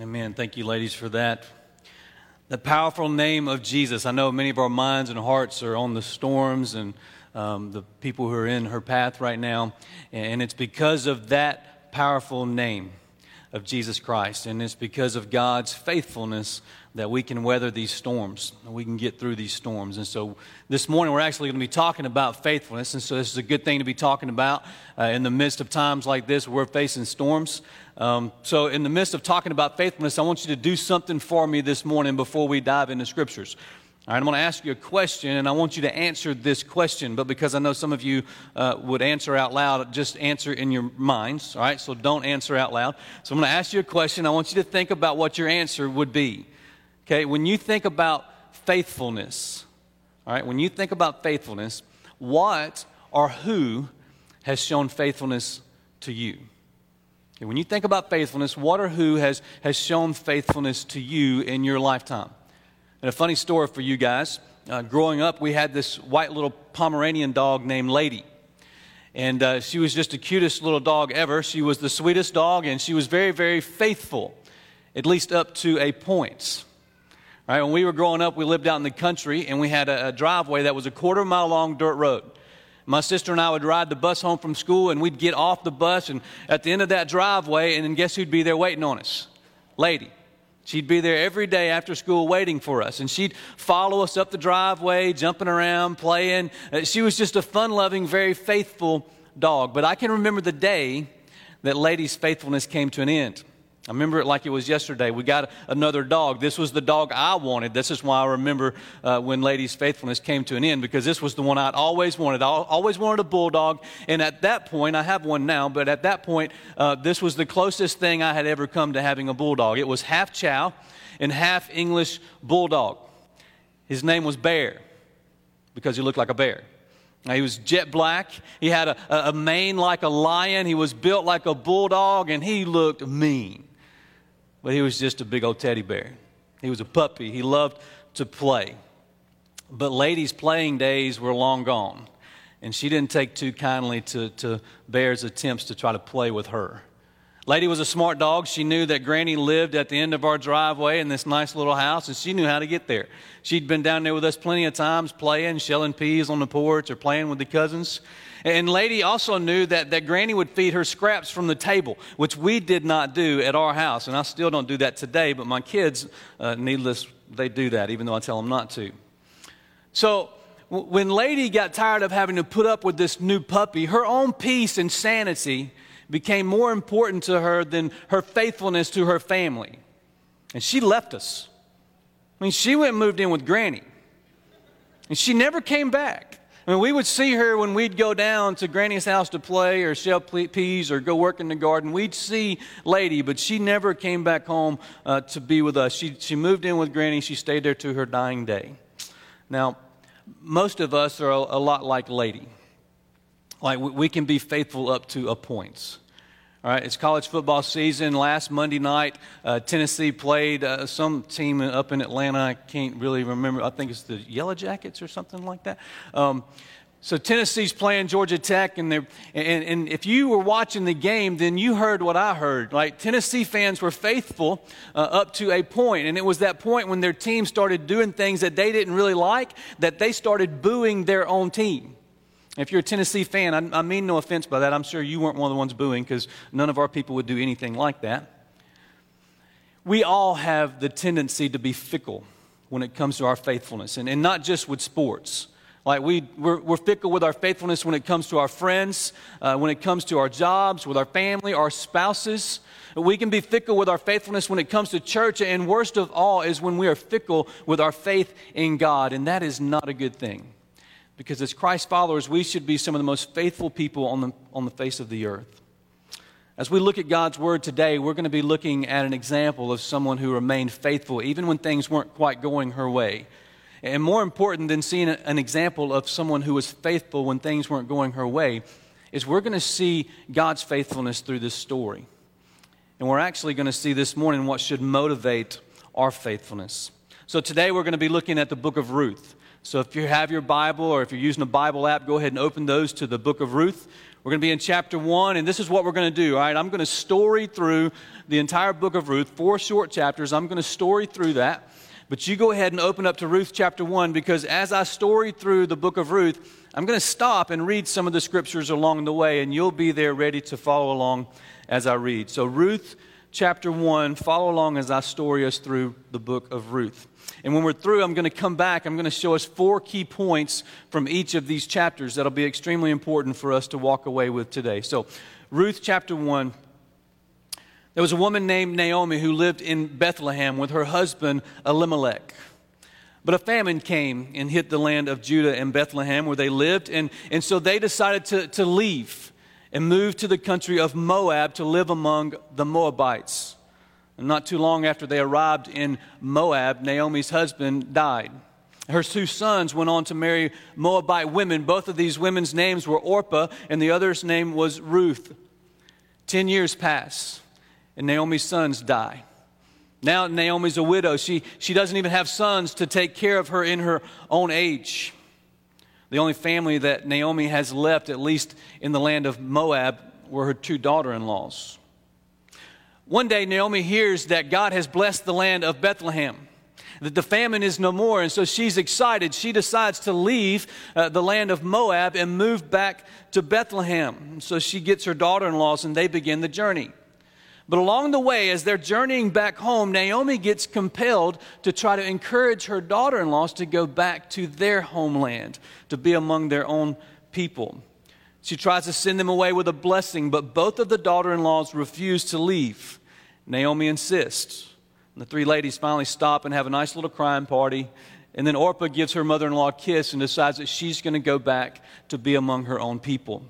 Amen. Thank you, ladies, for that. The powerful name of Jesus. I know many of our minds and hearts are on the storms and um, the people who are in her path right now. And it's because of that powerful name of Jesus Christ. And it's because of God's faithfulness that we can weather these storms, we can get through these storms. And so this morning we're actually going to be talking about faithfulness. And so this is a good thing to be talking about uh, in the midst of times like this where we're facing storms. Um, so, in the midst of talking about faithfulness, I want you to do something for me this morning before we dive into scriptures. All right, I'm going to ask you a question, and I want you to answer this question. But because I know some of you uh, would answer out loud, just answer in your minds. All right, so don't answer out loud. So I'm going to ask you a question. I want you to think about what your answer would be. Okay, when you think about faithfulness, all right, when you think about faithfulness, what or who has shown faithfulness to you? Okay, when you think about faithfulness, what or who has, has shown faithfulness to you in your lifetime? And a funny story for you guys. Uh, growing up, we had this white little Pomeranian dog named Lady. And uh, she was just the cutest little dog ever. She was the sweetest dog, and she was very, very faithful, at least up to a point. Right, when we were growing up, we lived out in the country and we had a, a driveway that was a quarter mile long dirt road. My sister and I would ride the bus home from school and we'd get off the bus and at the end of that driveway, and then guess who'd be there waiting on us? Lady. She'd be there every day after school waiting for us. And she'd follow us up the driveway, jumping around, playing. Uh, she was just a fun loving, very faithful dog. But I can remember the day that Lady's faithfulness came to an end. I remember it like it was yesterday. We got another dog. This was the dog I wanted. This is why I remember uh, when Lady's faithfulness came to an end because this was the one I'd always wanted. I always wanted a bulldog. And at that point, I have one now, but at that point, uh, this was the closest thing I had ever come to having a bulldog. It was half chow and half English bulldog. His name was Bear because he looked like a bear. Now, he was jet black. He had a, a mane like a lion. He was built like a bulldog, and he looked mean but he was just a big old teddy bear. He was a puppy. He loved to play. But Lady's playing days were long gone, and she didn't take too kindly to, to Bear's attempts to try to play with her. Lady was a smart dog. She knew that Granny lived at the end of our driveway in this nice little house, and she knew how to get there. She'd been down there with us plenty of times, playing, shelling peas on the porch, or playing with the cousins. And Lady also knew that, that Granny would feed her scraps from the table, which we did not do at our house. And I still don't do that today, but my kids, uh, needless, they do that, even though I tell them not to. So when Lady got tired of having to put up with this new puppy, her own peace and sanity became more important to her than her faithfulness to her family. And she left us. I mean, she went and moved in with Granny. And she never came back. I mean, we would see her when we'd go down to Granny's house to play or shell peas or go work in the garden. We'd see Lady, but she never came back home uh, to be with us. She, she moved in with Granny. She stayed there to her dying day. Now, most of us are a, a lot like Lady. Like, we, we can be faithful up to a point. All right, it's college football season. Last Monday night, uh, Tennessee played uh, some team up in Atlanta. I can't really remember. I think it's the Yellow Jackets or something like that. Um, so Tennessee's playing Georgia Tech, and, and, and if you were watching the game, then you heard what I heard. Like Tennessee fans were faithful uh, up to a point, and it was that point when their team started doing things that they didn't really like that they started booing their own team. If you're a Tennessee fan, I, I mean no offense by that. I'm sure you weren't one of the ones booing because none of our people would do anything like that. We all have the tendency to be fickle when it comes to our faithfulness, and, and not just with sports. Like we, we're, we're, fickle with our faithfulness when it comes to our friends, uh, when it comes to our jobs, with our family, our spouses. We can be fickle with our faithfulness when it comes to church, and worst of all is when we are fickle with our faith in God, and that is not a good thing because as Christ followers, we should be some of the most faithful people on the, on the face of the earth. As we look at God's word today, we're going to be looking at an example of someone who remained faithful even when things weren't quite going her way. And more important than seeing an example of someone who was faithful when things weren't going her way is we're going to see God's faithfulness through this story. And we're actually going to see this morning what should motivate our faithfulness. So today we're going to be looking at the book of Ruth. So if you have your Bible or if you're using a Bible app, go ahead and open those to the book of Ruth. We're going to be in chapter one, and this is what we're going to do, all right? I'm going to story through the entire book of Ruth, four short chapters. I'm going to story through that. But you go ahead and open up to Ruth chapter 1 because as I story through the book of Ruth, I'm going to stop and read some of the scriptures along the way, and you'll be there ready to follow along as I read. So, Ruth chapter 1, follow along as I story us through the book of Ruth. And when we're through, I'm going to come back. I'm going to show us four key points from each of these chapters that'll be extremely important for us to walk away with today. So, Ruth chapter 1. There was a woman named Naomi who lived in Bethlehem with her husband Elimelech. But a famine came and hit the land of Judah and Bethlehem where they lived, and, and so they decided to, to leave and moved to the country of Moab to live among the Moabites. And not too long after they arrived in Moab, Naomi's husband died. Her two sons went on to marry Moabite women. Both of these women's names were Orpah, and the other's name was Ruth. Ten years pass, and Naomi's sons die. Now Naomi's a widow. She, she doesn't even have sons to take care of her in her own age. The only family that Naomi has left, at least in the land of Moab, were her two daughter in laws. One day, Naomi hears that God has blessed the land of Bethlehem, that the famine is no more, and so she's excited. She decides to leave uh, the land of Moab and move back to Bethlehem. So she gets her daughter in laws, and they begin the journey. But along the way, as they're journeying back home, Naomi gets compelled to try to encourage her daughter in laws to go back to their homeland, to be among their own people. She tries to send them away with a blessing, but both of the daughter in laws refuse to leave. Naomi insists. And the three ladies finally stop and have a nice little crying party. And then Orpah gives her mother in law a kiss and decides that she's going to go back to be among her own people.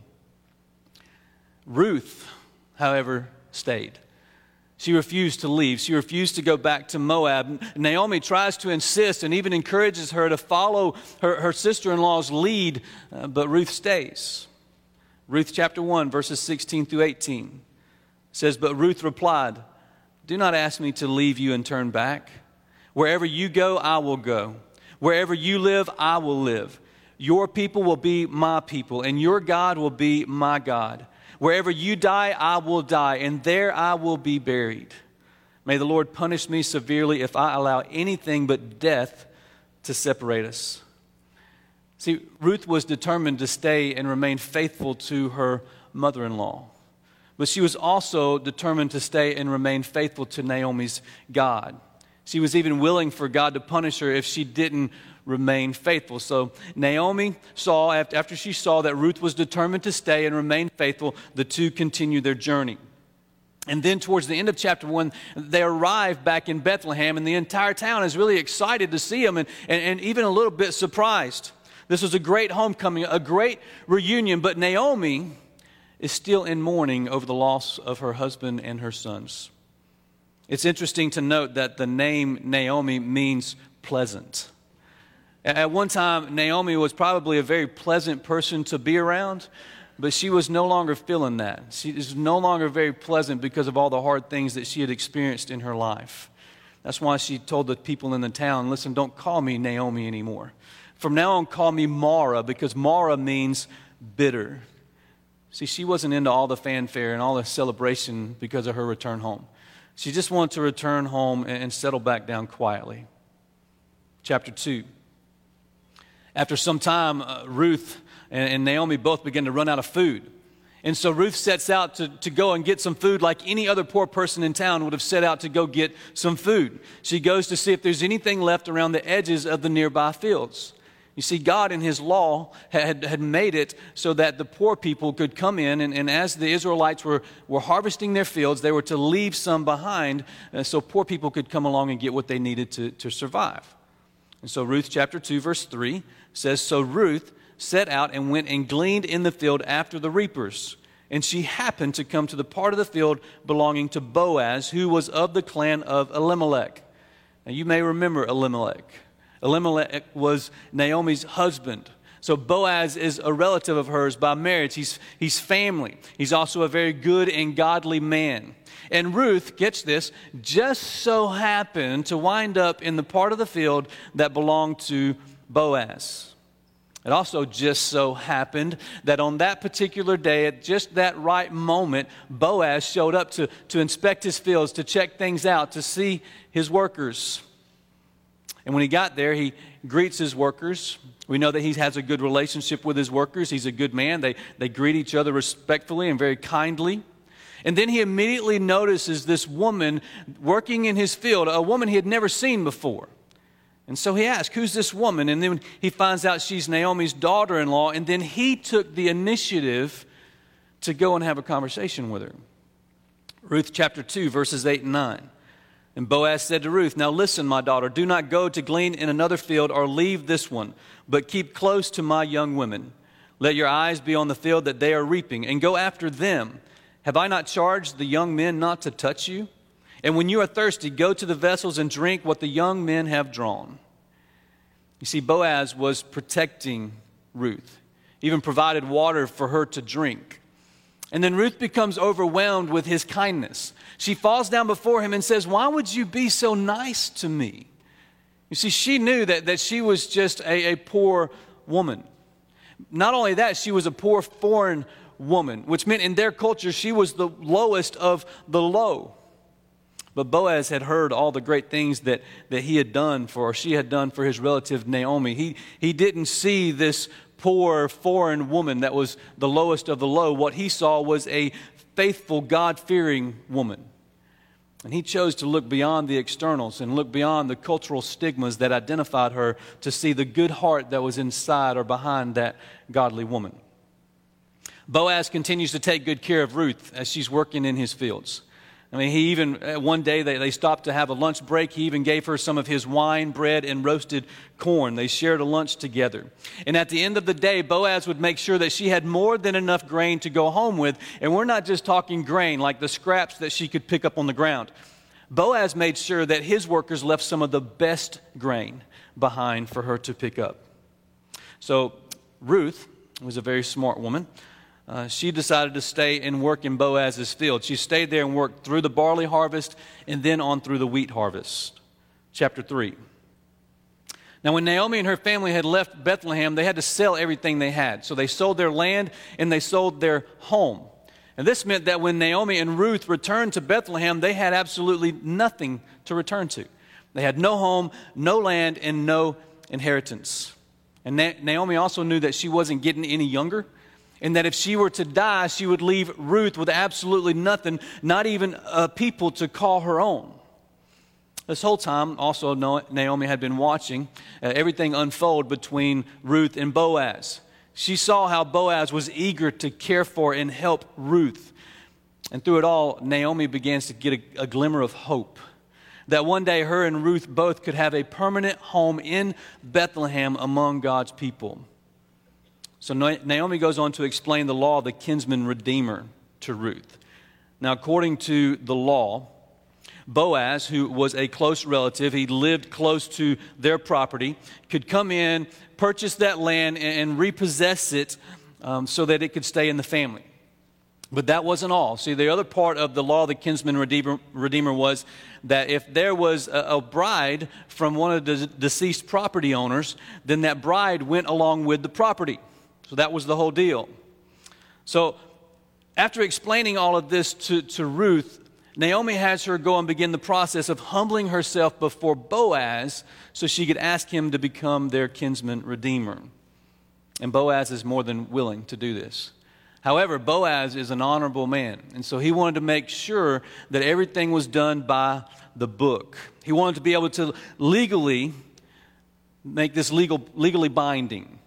Ruth, however, stayed. She refused to leave. She refused to go back to Moab. Naomi tries to insist and even encourages her to follow her, her sister in law's lead, uh, but Ruth stays. Ruth chapter 1, verses 16 through 18 says, But Ruth replied, Do not ask me to leave you and turn back. Wherever you go, I will go. Wherever you live, I will live. Your people will be my people, and your God will be my God. Wherever you die, I will die, and there I will be buried. May the Lord punish me severely if I allow anything but death to separate us. See, Ruth was determined to stay and remain faithful to her mother in law. But she was also determined to stay and remain faithful to Naomi's God. She was even willing for God to punish her if she didn't remain faithful. So Naomi saw, after she saw that Ruth was determined to stay and remain faithful, the two continued their journey. And then, towards the end of chapter one, they arrive back in Bethlehem, and the entire town is really excited to see them and, and, and even a little bit surprised. This was a great homecoming, a great reunion, but Naomi is still in mourning over the loss of her husband and her sons. It's interesting to note that the name Naomi means pleasant. At one time, Naomi was probably a very pleasant person to be around, but she was no longer feeling that. She is no longer very pleasant because of all the hard things that she had experienced in her life. That's why she told the people in the town, listen, don't call me Naomi anymore. From now on, call me Mara because Mara means bitter. See, she wasn't into all the fanfare and all the celebration because of her return home. She just wanted to return home and settle back down quietly. Chapter 2. After some time, uh, Ruth and, and Naomi both begin to run out of food. And so Ruth sets out to, to go and get some food like any other poor person in town would have set out to go get some food. She goes to see if there's anything left around the edges of the nearby fields. You see, God in His law had, had made it so that the poor people could come in, and, and as the Israelites were, were harvesting their fields, they were to leave some behind uh, so poor people could come along and get what they needed to, to survive. And so, Ruth chapter 2, verse 3 says So Ruth set out and went and gleaned in the field after the reapers. And she happened to come to the part of the field belonging to Boaz, who was of the clan of Elimelech. Now, you may remember Elimelech. Elimelech was Naomi's husband. So Boaz is a relative of hers by marriage. He's, he's family. He's also a very good and godly man. And Ruth, gets this, just so happened to wind up in the part of the field that belonged to Boaz. It also just so happened that on that particular day, at just that right moment, Boaz showed up to, to inspect his fields, to check things out, to see his workers. And when he got there, he greets his workers. We know that he has a good relationship with his workers. He's a good man. They, they greet each other respectfully and very kindly. And then he immediately notices this woman working in his field, a woman he had never seen before. And so he asks, Who's this woman? And then he finds out she's Naomi's daughter in law. And then he took the initiative to go and have a conversation with her. Ruth chapter 2, verses 8 and 9. And Boaz said to Ruth, Now listen, my daughter, do not go to glean in another field or leave this one, but keep close to my young women. Let your eyes be on the field that they are reaping, and go after them. Have I not charged the young men not to touch you? And when you are thirsty, go to the vessels and drink what the young men have drawn. You see, Boaz was protecting Ruth, even provided water for her to drink. And then Ruth becomes overwhelmed with his kindness. She falls down before him and says, Why would you be so nice to me? You see, she knew that, that she was just a, a poor woman. Not only that, she was a poor foreign woman, which meant in their culture she was the lowest of the low. But Boaz had heard all the great things that, that he had done for, or she had done for his relative Naomi. He, he didn't see this poor foreign woman that was the lowest of the low. What he saw was a faithful, God fearing woman. And he chose to look beyond the externals and look beyond the cultural stigmas that identified her to see the good heart that was inside or behind that godly woman. Boaz continues to take good care of Ruth as she's working in his fields. I mean, he even, uh, one day they, they stopped to have a lunch break. He even gave her some of his wine, bread, and roasted corn. They shared a lunch together. And at the end of the day, Boaz would make sure that she had more than enough grain to go home with. And we're not just talking grain, like the scraps that she could pick up on the ground. Boaz made sure that his workers left some of the best grain behind for her to pick up. So Ruth was a very smart woman uh, she decided to stay and work in Boaz's field. She stayed there and worked through the barley harvest and then on through the wheat harvest. Chapter 3. Now, when Naomi and her family had left Bethlehem, they had to sell everything they had. So they sold their land and they sold their home. And this meant that when Naomi and Ruth returned to Bethlehem, they had absolutely nothing to return to. They had no home, no land, and no inheritance. And Naomi also knew that she wasn't getting any younger and that if she were to die, she would leave Ruth with absolutely nothing, not even a people to call her own. This whole time, also, Naomi had been watching uh, everything unfold between Ruth and Boaz. She saw how Boaz was eager to care for and help Ruth. And through it all, Naomi begins to get a, a glimmer of hope that one day her and Ruth both could have a permanent home in Bethlehem among God's people. So Naomi goes on to explain the law of the kinsman redeemer to Ruth. Now, according to the law, Boaz, who was a close relative, he lived close to their property, could come in, purchase that land, and repossess it um, so that it could stay in the family. But that wasn't all. See, the other part of the law of the kinsman redeemer, redeemer was that if there was a, a, bride from one of the deceased property owners, then that bride went along with the property. So that was the whole deal. So after explaining all of this to, to Ruth, Naomi has her go and begin the process of humbling herself before Boaz so she could ask him to become their kinsman redeemer. And Boaz is more than willing to do this. However, Boaz is an honorable man, and so he wanted to make sure that everything was done by the book. He wanted to be able to legally make this legal, legally binding.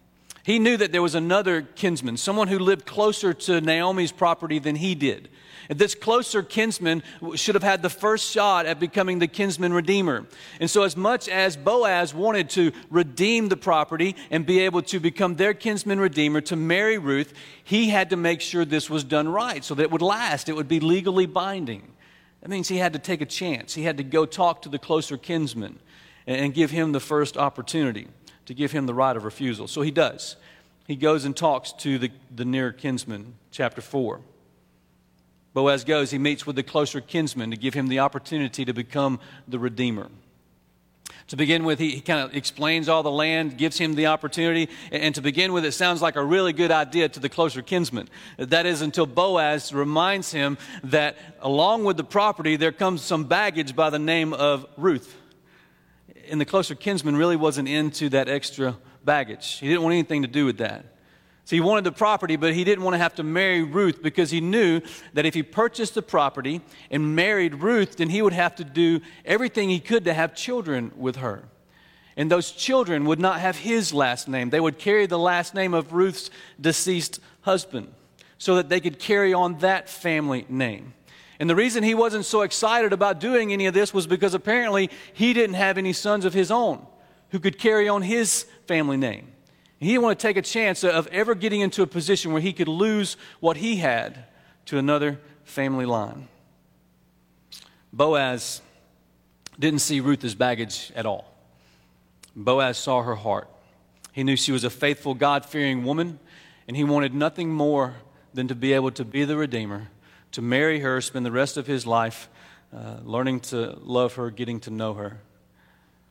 He knew that there was another kinsman, someone who lived closer to Naomi's property than he did. And this closer kinsman should have had the first shot at becoming the kinsman redeemer. And so, as much as Boaz wanted to redeem the property and be able to become their kinsman redeemer to marry Ruth, he had to make sure this was done right so that it would last, it would be legally binding. That means he had to take a chance. He had to go talk to the closer kinsman and give him the first opportunity to give him the right of refusal. So he does. He goes and talks to the, the near kinsman, chapter 4. Boaz goes, he meets with the closer kinsman to give him the opportunity to become the redeemer. To begin with, he, he kind of explains all the land, gives him the opportunity. And, and, to begin with, it sounds like a really good idea to the closer kinsman. That is until Boaz reminds him that along with the property, there comes some baggage by the name of Ruth. And the closer kinsman really wasn't into that extra baggage, he didn't want anything to do with that. So he wanted the property, but he didn't want to have to marry Ruth because he knew that if he purchased the property and married Ruth, then he would have to do everything he could to have children with her. And those children would not have his last name. They would carry the last name of Ruth's deceased husband so that they could carry on that family name. And the reason he wasn't so excited about doing any of this was because apparently he didn't have any sons of his own who could carry on his family name. He didn't want to take a chance of ever getting into a position where he could lose what he had to another family line. Boaz didn't see Ruth as baggage at all. Boaz saw her heart. He knew she was a faithful, God fearing woman, and he wanted nothing more than to be able to be the Redeemer, to marry her, spend the rest of his life uh, learning to love her, getting to know her.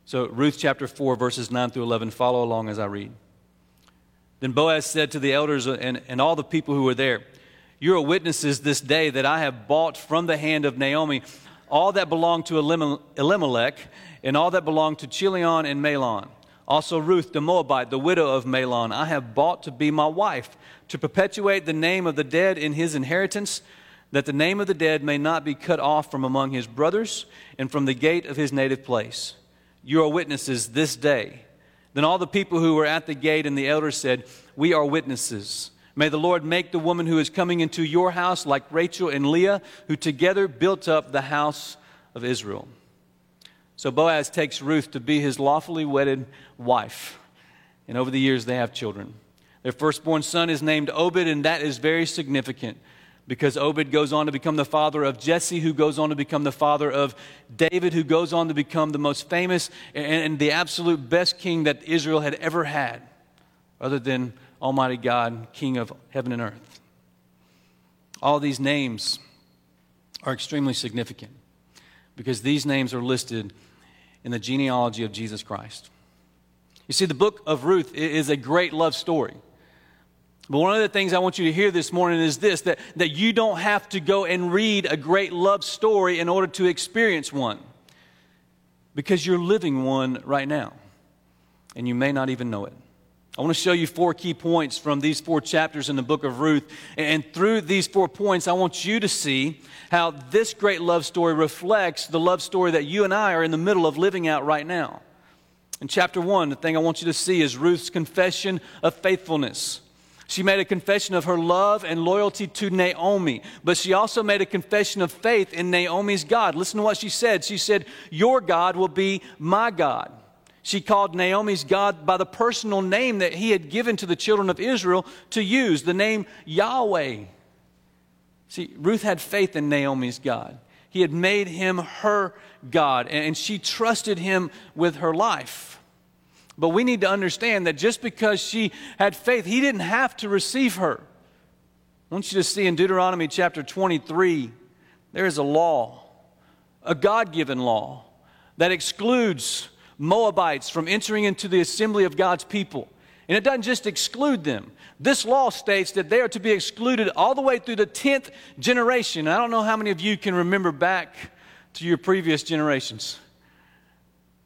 So, Ruth chapter 4, verses 9 through 11, follow along as I read. Then Boaz said to the elders and, and all the people who were there, You are witnesses this day that I have bought from the hand of Naomi all that belonged to Elimelech and all that belonged to Chilion and Mahlon. Also, Ruth the Moabite, the widow of Mahlon, I have bought to be my wife, to perpetuate the name of the dead in his inheritance, that the name of the dead may not be cut off from among his brothers and from the gate of his native place. You are witnesses this day then all the people who were at the gate and the elders said, We are witnesses. May the Lord make the woman who is coming into your house like Rachel and Leah, who together built up the house of Israel. So Boaz takes Ruth to be his lawfully wedded wife. And over the years, they have children. Their firstborn son is named Obed, and that is very significant because Obed goes on to become the father of Jesse, who goes on to become the father of David, who goes on to become the most famous and, the absolute best king that Israel had ever had, other than Almighty God, King of heaven and earth. All these names are extremely significant because these names are listed in the genealogy of Jesus Christ. You see, the book of Ruth is a great love story. But one of the things I want you to hear this morning is this that, that you don't have to go and read a great love story in order to experience one. Because you're living one right now. And you may not even know it. I want to show you four key points from these four chapters in the book of Ruth. And through these four points, I want you to see how this great love story reflects the love story that you and I are in the middle of living out right now. In chapter one, the thing I want you to see is Ruth's confession of faithfulness. She made a confession of her love and loyalty to Naomi, but she also made a confession of faith in Naomi's God. Listen to what she said. She said, Your God will be my God. She called Naomi's God by the personal name that he had given to the children of Israel to use, the name Yahweh. See, Ruth had faith in Naomi's God. He had made him her God, and she trusted him with her life. But we need to understand that just because she had faith, he didn't have to receive her. I want you to see in Deuteronomy chapter 23, there is a law, a God given law, that excludes Moabites from entering into the assembly of God's people. And it doesn't just exclude them. This law states that they are to be excluded all the way through the 10th generation. I don't know how many of you can remember back to your previous generations.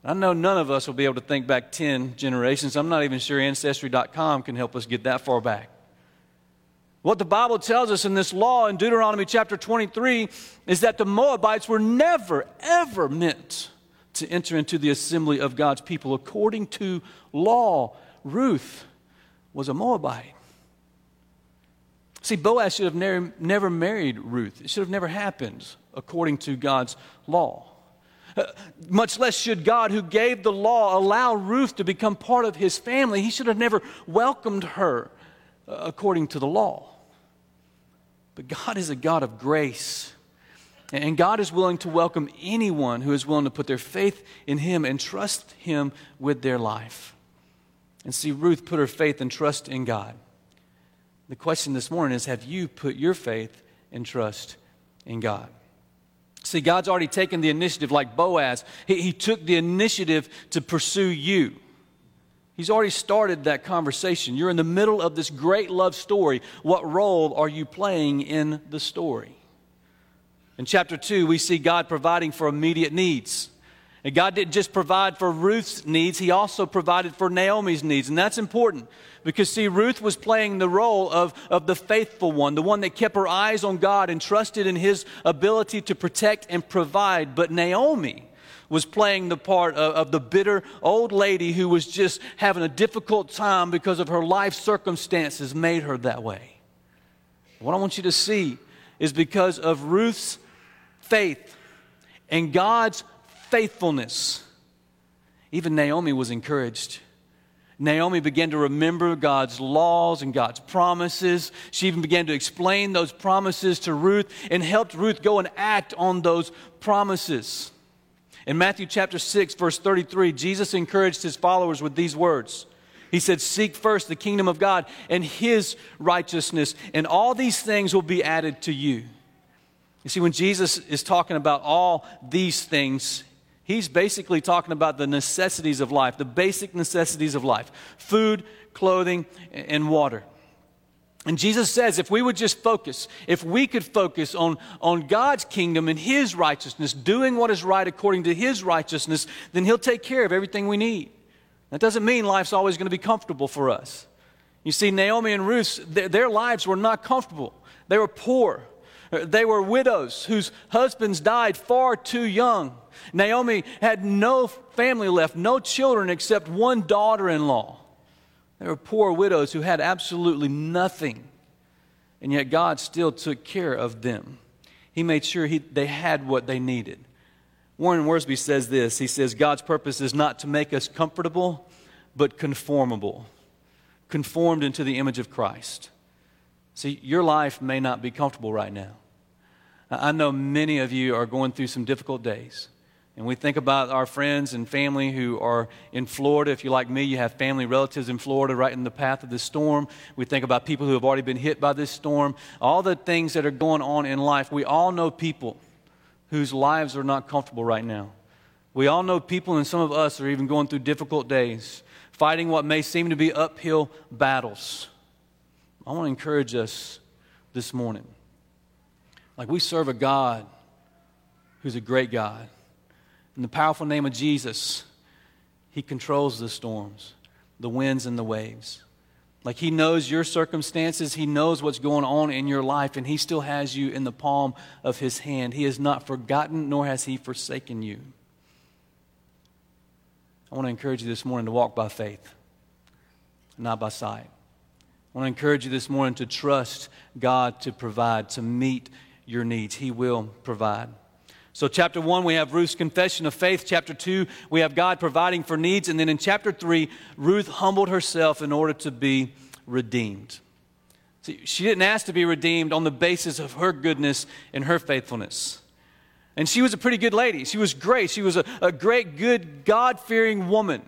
I know none of us will be able to think back 10 generations. I'm not even sure Ancestry.com can help us get that far back. What the Bible tells us in this law in Deuteronomy chapter 23 is that the Moabites were never, ever meant to enter into the assembly of God's people. According to law, Ruth was a Moabite. See, Boaz should have never, married Ruth. It should have never happened according to God's law. Uh, much less should God, who gave the law, allow Ruth to become part of his family. He should have never welcomed her uh, according to the law. But God is a God of grace. And God is willing to welcome anyone who is willing to put their faith in Him and trust Him with their life. And see, Ruth put her faith and trust in God. The question this morning is Have you put your faith and trust in God? See, God's already taken the initiative, like Boaz. He, he took the initiative to pursue you. He's already started that conversation. You're in the middle of this great love story. What role are you playing in the story? In chapter 2, we see God providing for immediate needs. And God didn't just provide for Ruth's needs, He also provided for Naomi's needs. And that's important because, see, Ruth was playing the role of, of the faithful one, the one that kept her eyes on God and trusted in His ability to protect and provide. But Naomi was playing the part of, of the bitter old lady who was just having a difficult time because of her life circumstances made her that way. What I want you to see is because of Ruth's faith and God's faithfulness. Even Naomi was encouraged. Naomi began to remember God's laws and God's promises. She even began to explain those promises to Ruth and helped Ruth go and act on those promises. In Matthew chapter 6, verse 33, Jesus encouraged his followers with these words. He said, Seek first the kingdom of God and his righteousness, and all these things will be added to you. You see, when Jesus is talking about all these things, He's basically talking about the necessities of life, the basic necessities of life food, clothing, and water. And Jesus says if we would just focus, if we could focus on, on God's kingdom and His righteousness, doing what is right according to His righteousness, then He'll take care of everything we need. That doesn't mean life's always going to be comfortable for us. You see, Naomi and Ruth, their, their lives were not comfortable. They were poor. They were widows whose husbands died far too young. Naomi had no family left, no children except one daughter in law. They were poor widows who had absolutely nothing, and yet God still took care of them. He made sure he, they had what they needed. Warren Wiersbe says this He says, God's purpose is not to make us comfortable, but conformable, conformed into the image of Christ. See, your life may not be comfortable right now. I know many of you are going through some difficult days. And we think about our friends and family who are in Florida. If you're like me, you have family relatives in Florida right in the path of this storm. We think about people who have already been hit by this storm. All the things that are going on in life. We all know people whose lives are not comfortable right now. We all know people, and some of us are even going through difficult days, fighting what may seem to be uphill battles. I want to encourage us this morning. Like we serve a God who's a great God. In the powerful name of Jesus, He controls the storms, the winds, and the waves. Like He knows your circumstances, He knows what's going on in your life, and He still has you in the palm of His hand. He has not forgotten, nor has He forsaken you. I want to encourage you this morning to walk by faith, not by sight. I want to encourage you this morning to trust God to provide, to meet your needs. He will provide. So, chapter one, we have Ruth's confession of faith. Chapter two, we have God providing for needs. And then in chapter three, Ruth humbled herself in order to be redeemed. See, she didn't ask to be redeemed on the basis of her goodness and her faithfulness. And she was a pretty good lady. She was great. She was a, a great, good, God fearing woman.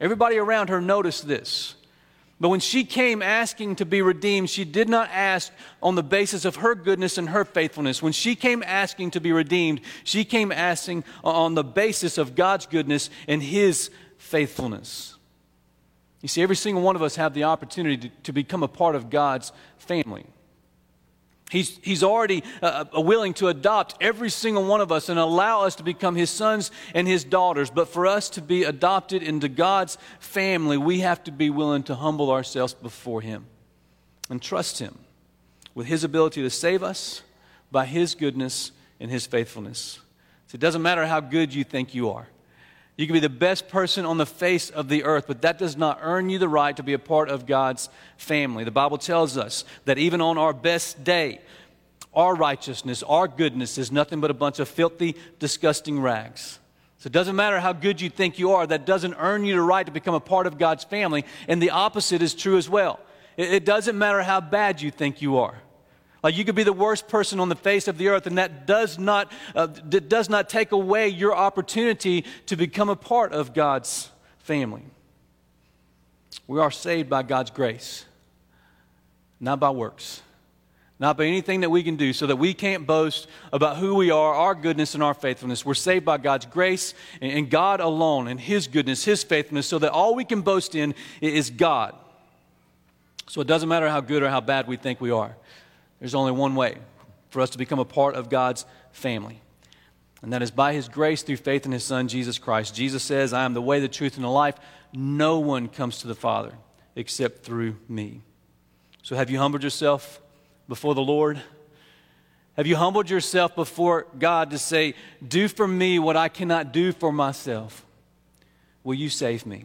Everybody around her noticed this. But when she came asking to be redeemed, she did not ask on the basis of her goodness and her faithfulness. When she came asking to be redeemed, she came asking on the basis of God's goodness and His faithfulness. You see, every single one of us have the opportunity to, to become a part of God's family. He's, he's already uh, uh, willing to adopt every single one of us and allow us to become his sons and his daughters. But for us to be adopted into God's family, we have to be willing to humble ourselves before him and trust him with his ability to save us by his goodness and his faithfulness. So it doesn't matter how good you think you are. You can be the best person on the face of the earth, but that does not earn you the right to be a part of God's family. The Bible tells us that even on our best day, our righteousness, our goodness is nothing but a bunch of filthy, disgusting rags. So it doesn't matter how good you think you are, that doesn't earn you the right to become a part of God's family. And the opposite is true as well. It doesn't matter how bad you think you are. Like you could be the worst person on the face of the earth, and that does not, uh, does not take away your opportunity to become a part of God's family. We are saved by God's grace, not by works. not by anything that we can do, so that we can't boast about who we are, our goodness, and our faithfulness. We're saved by God's grace and God alone, and His goodness, His faithfulness, so that all we can boast in is God. So it doesn't matter how good or how bad we think we are. There's only one way for us to become a part of God's family. And that is by His grace through faith in His Son, Jesus Christ. Jesus says, I am the way, the truth, and the life. No one comes to the Father except through me. So have you humbled yourself? before the Lord? Have you humbled yourself before God to say, Do for me what I cannot do for myself? Will you save me?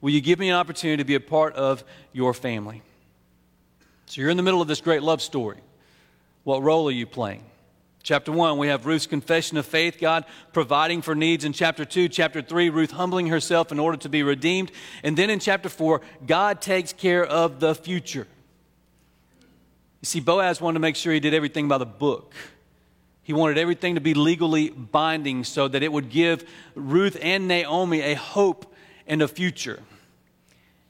Will you give me an opportunity to be a part of your family? So you're in the middle of this great love story. What role are you playing? Chapter 1, we have Ruth's confession of faith, God providing for needs. In chapter 2, chapter 3, Ruth humbling herself in order to be redeemed. And then in chapter 4, God takes care of the future. You see, Boaz wanted to make sure he did everything by the book. He wanted everything to be legally binding so that it would give Ruth and Naomi a hope and a future.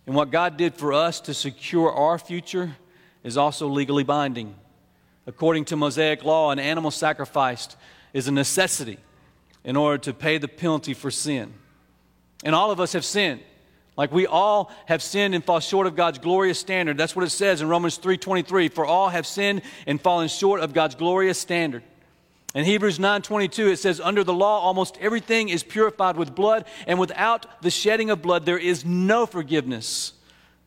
And what God did for us to secure our future is also legally binding. According to Mosaic law, an animal sacrificed is a necessity in order to pay the penalty for sin. And all of us have sinned. Like we all have sinned and fall short of God's glorious standard. That's what it says in Romans 3:23, for all have sinned and fallen short of God's glorious standard. In Hebrews 9:22 it says under the law almost everything is purified with blood and without the shedding of blood there is no forgiveness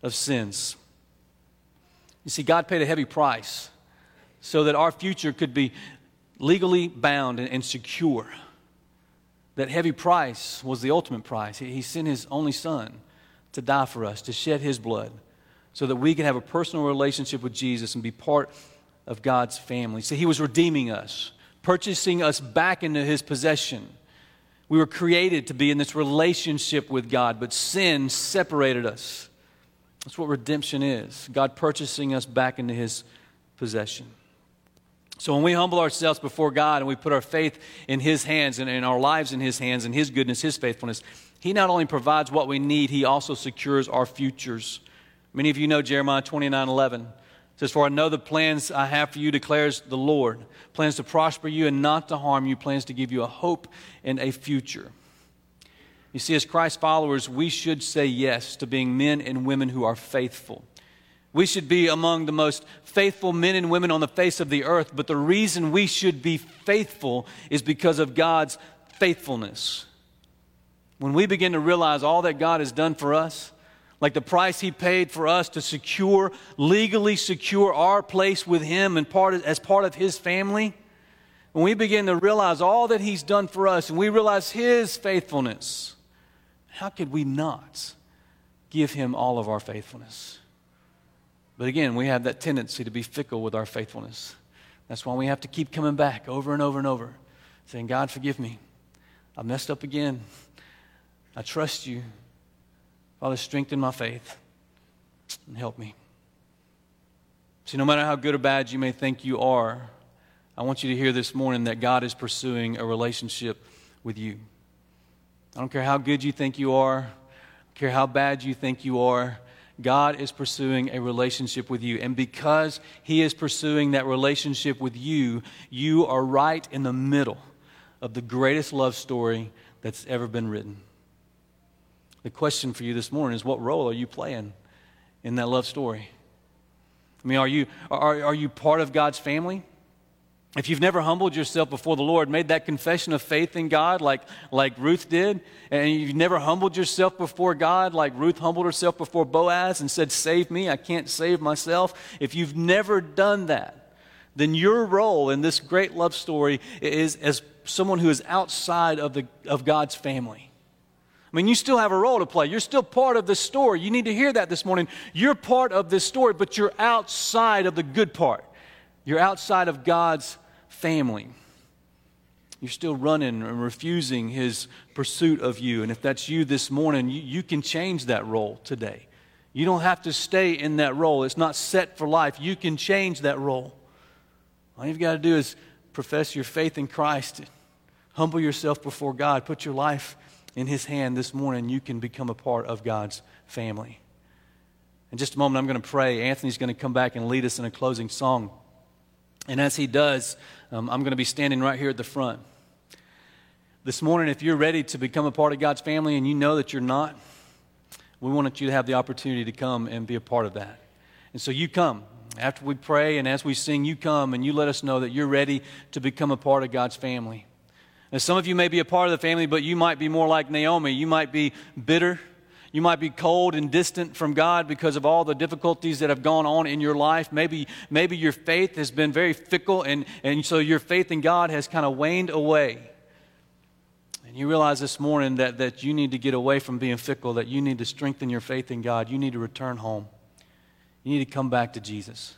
of sins. You see God paid a heavy price so that our future could be legally bound and, secure. That heavy price was the ultimate price. He sent his only son to die for us, to shed his blood, so that we could have a personal relationship with Jesus and be part of God's family. See, he was redeeming us, purchasing us back into his possession. We were created to be in this relationship with God, but sin separated us. That's what redemption is God purchasing us back into his possession. So when we humble ourselves before God and we put our faith in His hands and, in our lives in His hands and His goodness, His faithfulness, he not only provides what we need, He also secures our futures. Many of you know Jeremiah 29 11. It says, For I know the plans I have for you, declares the Lord plans to prosper you and not to harm you, plans to give you a hope and a future. You see, as Christ followers, we should say yes to being men and women who are faithful. We should be among the most faithful men and women on the face of the earth, but the reason we should be faithful is because of God's faithfulness. When we begin to realize all that God has done for us, like the price He paid for us to secure, legally secure our place with Him and part of, as part of His family, when we begin to realize all that He's done for us and we realize His faithfulness, how could we not give Him all of our faithfulness? But again, we have that tendency to be fickle with our faithfulness. That's why we have to keep coming back over and over and over, saying, God, forgive me. I messed up again. I trust you. Father, strengthen my faith and help me. See, no matter how good or bad you may think you are, I want you to hear this morning that God is pursuing a relationship with you. I don't care how good you think you are, I don't care how bad you think you are. God is pursuing a relationship with you. And because He is pursuing that relationship with you, you are right in the middle of the greatest love story that's ever been written. The question for you this morning is what role are you playing in that love story? I mean, are you, are, are you part of God's family? If you've never humbled yourself before the Lord, made that confession of faith in God like, like Ruth did, and you've never humbled yourself before God like Ruth humbled herself before Boaz and said, Save me, I can't save myself. If you've never done that, then your role in this great love story is as someone who is outside of, the, of God's family. I mean, you still have a role to play. You're still part of this story. You need to hear that this morning. You're part of this story, but you're outside of the good part. You're outside of God's family. You're still running and refusing His pursuit of you. And if that's you this morning, you, you can change that role today. You don't have to stay in that role, it's not set for life. You can change that role. All you've got to do is profess your faith in Christ, humble yourself before God, put your life in His hand this morning, you can become a part of God's family. In just a moment, I'm going to pray. Anthony's going to come back and lead us in a closing song. And as he does, um, I'm going to be standing right here at the front. This morning, if you're ready to become a part of God's family and you know that you're not, we want you to have the opportunity to come and be a part of that. And so you come. After we pray and as we sing, you come and you let us know that you're ready to become a part of God's family. Now, some of you may be a part of the family, but you might be more like Naomi. You might be bitter. You might be cold and distant from God because of all the difficulties that have gone on in your life. Maybe, maybe your faith has been very fickle, and, and so your faith in God has kind of waned away. And you realize this morning that, that you need to get away from being fickle, that you need to strengthen your faith in God. You need to return home. You need to come back to Jesus.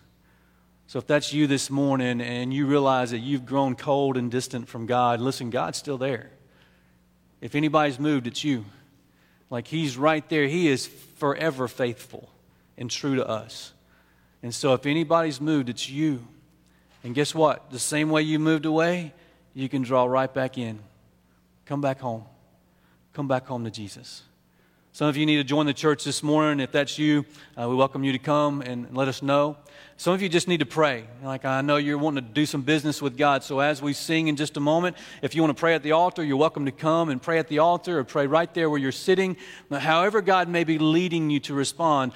So if that's you this morning and you realize that you've grown cold and distant from God, listen, God's still there. If anybody's moved, it's you. Like He's right there. He is forever faithful and true to us. And so if anybody's moved, it's you. And guess what? The same way you moved away, you can draw right back in. Come back home. Come back home to Jesus. Some of you need to join the church this morning. If that's you, uh, we welcome you to come and let us know. Some of you just need to pray. Like I know you're wanting to do some business with God. So as we sing in just a moment, if you want to pray at the altar, you're welcome to come and pray at the altar or pray right there where you're sitting. However, God may be leading you to respond,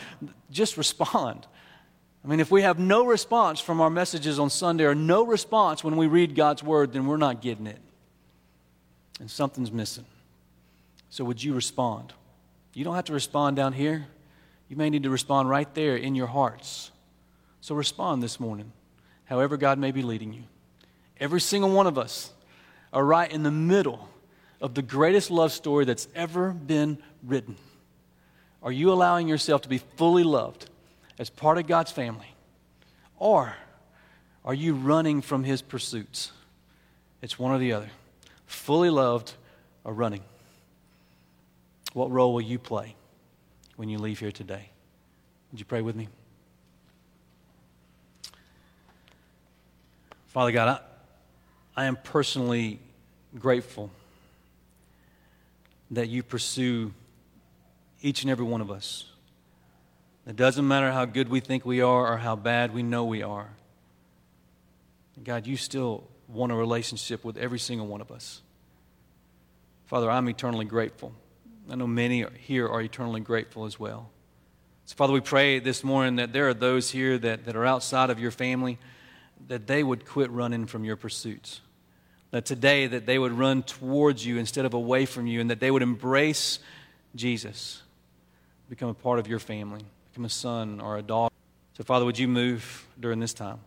just respond. I mean, if we have no response from our messages on Sunday or no response when we read God's word, then we're not getting it. And something's missing. So would you respond? You don't have to respond down here. You may need to respond right there in your hearts. So respond this morning, however God may be leading you. Every single one of us are right in the middle of the greatest love story that's ever been written. Are you allowing yourself to be fully loved as part of God's family? Or are you running from his pursuits? It's one or the other. Fully loved or running. What role will you play when you leave here today? Would you pray with me? Father God, I, I am personally grateful that you pursue each and every one of us. It doesn't matter how good we think we are or how bad we know we are. God, you still want a relationship with every single one of us. Father, I'm eternally grateful. I know many here are eternally grateful as well. So, Father, we pray this morning that there are those here that, that are outside of your family, that they would quit running from your pursuits. That today that they would run towards you instead of away from you, and that they would embrace Jesus, become a part of your family, become a son or a daughter. So, Father, would you move during this time?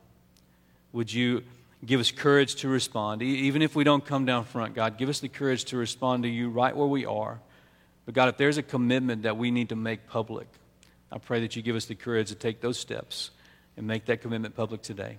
Would you give us courage to respond? Even if we don't come down front, God, give us the courage to respond to you right where we are but God, if there's a commitment that we need to make public, I pray that you give us the courage to take those steps and make that commitment public today.